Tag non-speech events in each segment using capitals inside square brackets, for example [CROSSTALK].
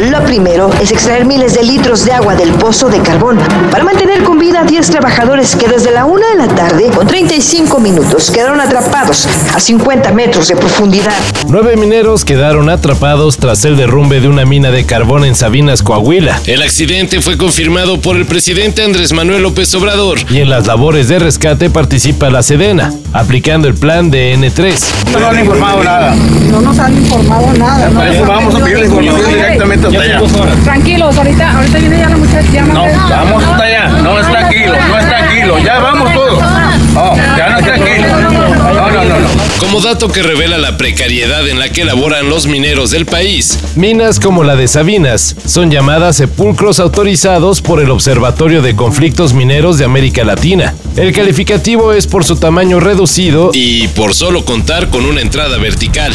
Lo primero es extraer miles de litros de agua del pozo de carbón para mantener con vida a 10 trabajadores que desde la una de la tarde, con 35 minutos, quedaron atrapados a 50 metros de profundidad. Nueve mineros quedaron atrapados tras el derrumbe de una mina de carbón en Sabinas, Coahuila. El accidente fue confirmado por el presidente Andrés Manuel López Obrador. Y en las labores de rescate participa la Sedena, aplicando el plan de N3. No nos han informado nada. No nos han informado nada. No, vamos a pedir información directamente hasta allá. Tranquilos, ahorita, ahorita viene ya la muchacha. Ya no, vamos hasta allá. No es tranquilo, no es tranquilo. Ya vamos todos. No, ya no es tranquilo. No, no, no, no. Como dato que revela la precariedad en la que laboran los mineros del país. Minas como la de Sabinas son llamadas sepulcros autorizados por el Observatorio de Conflictos Mineros de América Latina. El calificativo es por su tamaño reducido y por solo contar con una entrada vertical.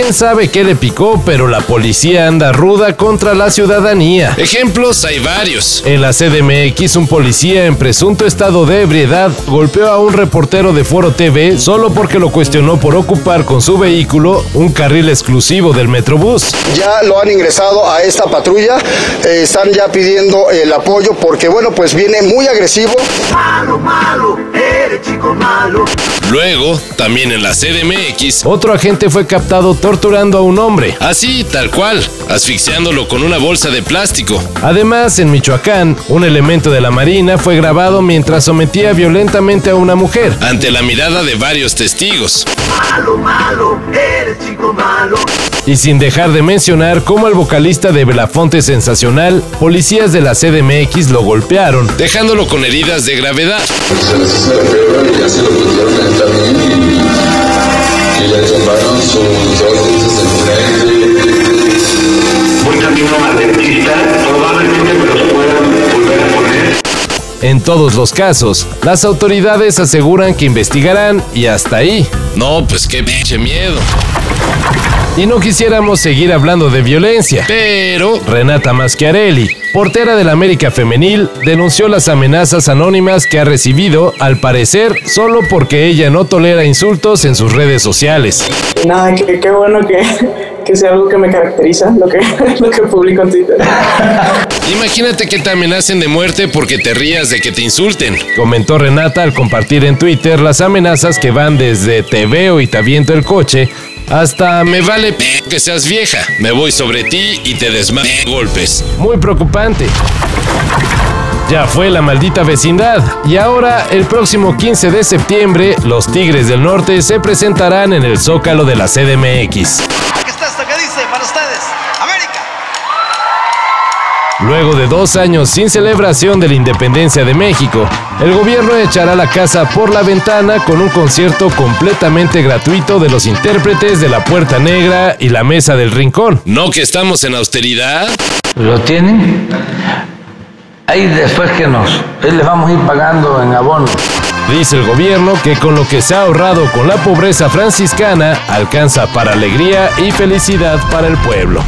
Quién sabe qué le picó, pero la policía anda ruda contra la ciudadanía. Ejemplos hay varios. En la CDMX, un policía en presunto estado de ebriedad golpeó a un reportero de Foro TV solo porque lo cuestionó por ocupar con su vehículo un carril exclusivo del Metrobús. Ya lo han ingresado a esta patrulla, eh, están ya pidiendo el apoyo porque, bueno, pues viene muy agresivo. Malo. Luego, también en la CDMX, otro agente fue captado torturando a un hombre. Así, tal cual, asfixiándolo con una bolsa de plástico. Además, en Michoacán, un elemento de la Marina fue grabado mientras sometía violentamente a una mujer. Ante la mirada de varios testigos. Malo, malo, eres chico malo. Y sin dejar de mencionar cómo el vocalista de Belafonte Sensacional, policías de la CDMX lo golpearon, dejándolo con heridas de gravedad. Se les hizo la prueba y ya se lo pudieron también y, y le sus camino al En todos los casos, las autoridades aseguran que investigarán y hasta ahí. No, pues qué pinche miedo. Y no quisiéramos seguir hablando de violencia. Pero Renata Maschiarelli, portera del América Femenil, denunció las amenazas anónimas que ha recibido, al parecer, solo porque ella no tolera insultos en sus redes sociales. Nada, qué, qué bueno que, que sea algo que me caracteriza, [LAUGHS] lo que, publico en Twitter. Imagínate que te amenacen de muerte porque te rías de que te insulten. Comentó Renata al compartir en Twitter las amenazas que van desde te veo y te aviento el coche hasta me vale p que seas vieja. Me voy sobre ti y te desmayo golpes. Muy preocupante. Ya fue la maldita vecindad y ahora el próximo 15 de septiembre los Tigres del Norte se presentarán en el Zócalo de la CDMX. Luego de dos años sin celebración de la independencia de México, el gobierno echará la casa por la ventana con un concierto completamente gratuito de los intérpretes de La Puerta Negra y La Mesa del Rincón. ¿No que estamos en austeridad? ¿Lo tienen? Ahí después que nos les vamos a ir pagando en abono. Dice el gobierno que con lo que se ha ahorrado con la pobreza franciscana alcanza para alegría y felicidad para el pueblo.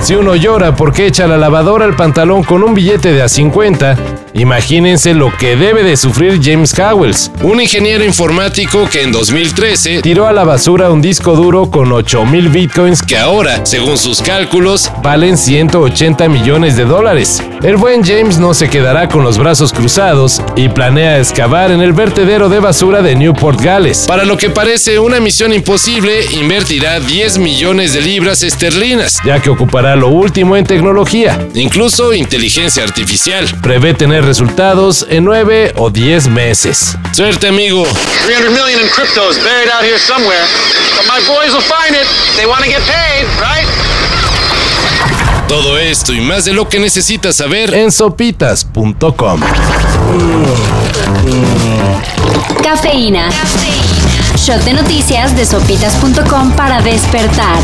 Si uno llora porque echa la lavadora al pantalón con un billete de a 50, imagínense lo que debe de sufrir James Howells, un ingeniero informático que en 2013 tiró a la basura un disco duro con 8000 bitcoins que ahora, según sus cálculos, valen 180 millones de dólares. El buen James no se quedará con los brazos cruzados y planea excavar en el vertedero de basura de Newport, Gales. Para lo que parece una misión imposible, invertirá 10 millones de libras esterlinas, ya que ocupará lo último en tecnología, incluso inteligencia artificial. Prevé tener resultados en 9 o 10 meses. Suerte, amigo. 300 million in crypto is buried out here somewhere. But my boys will find it. They want to get paid, right? Todo esto y más de lo que necesitas saber en sopitas.com. Cafeína. Shot de noticias de sopitas.com para despertar.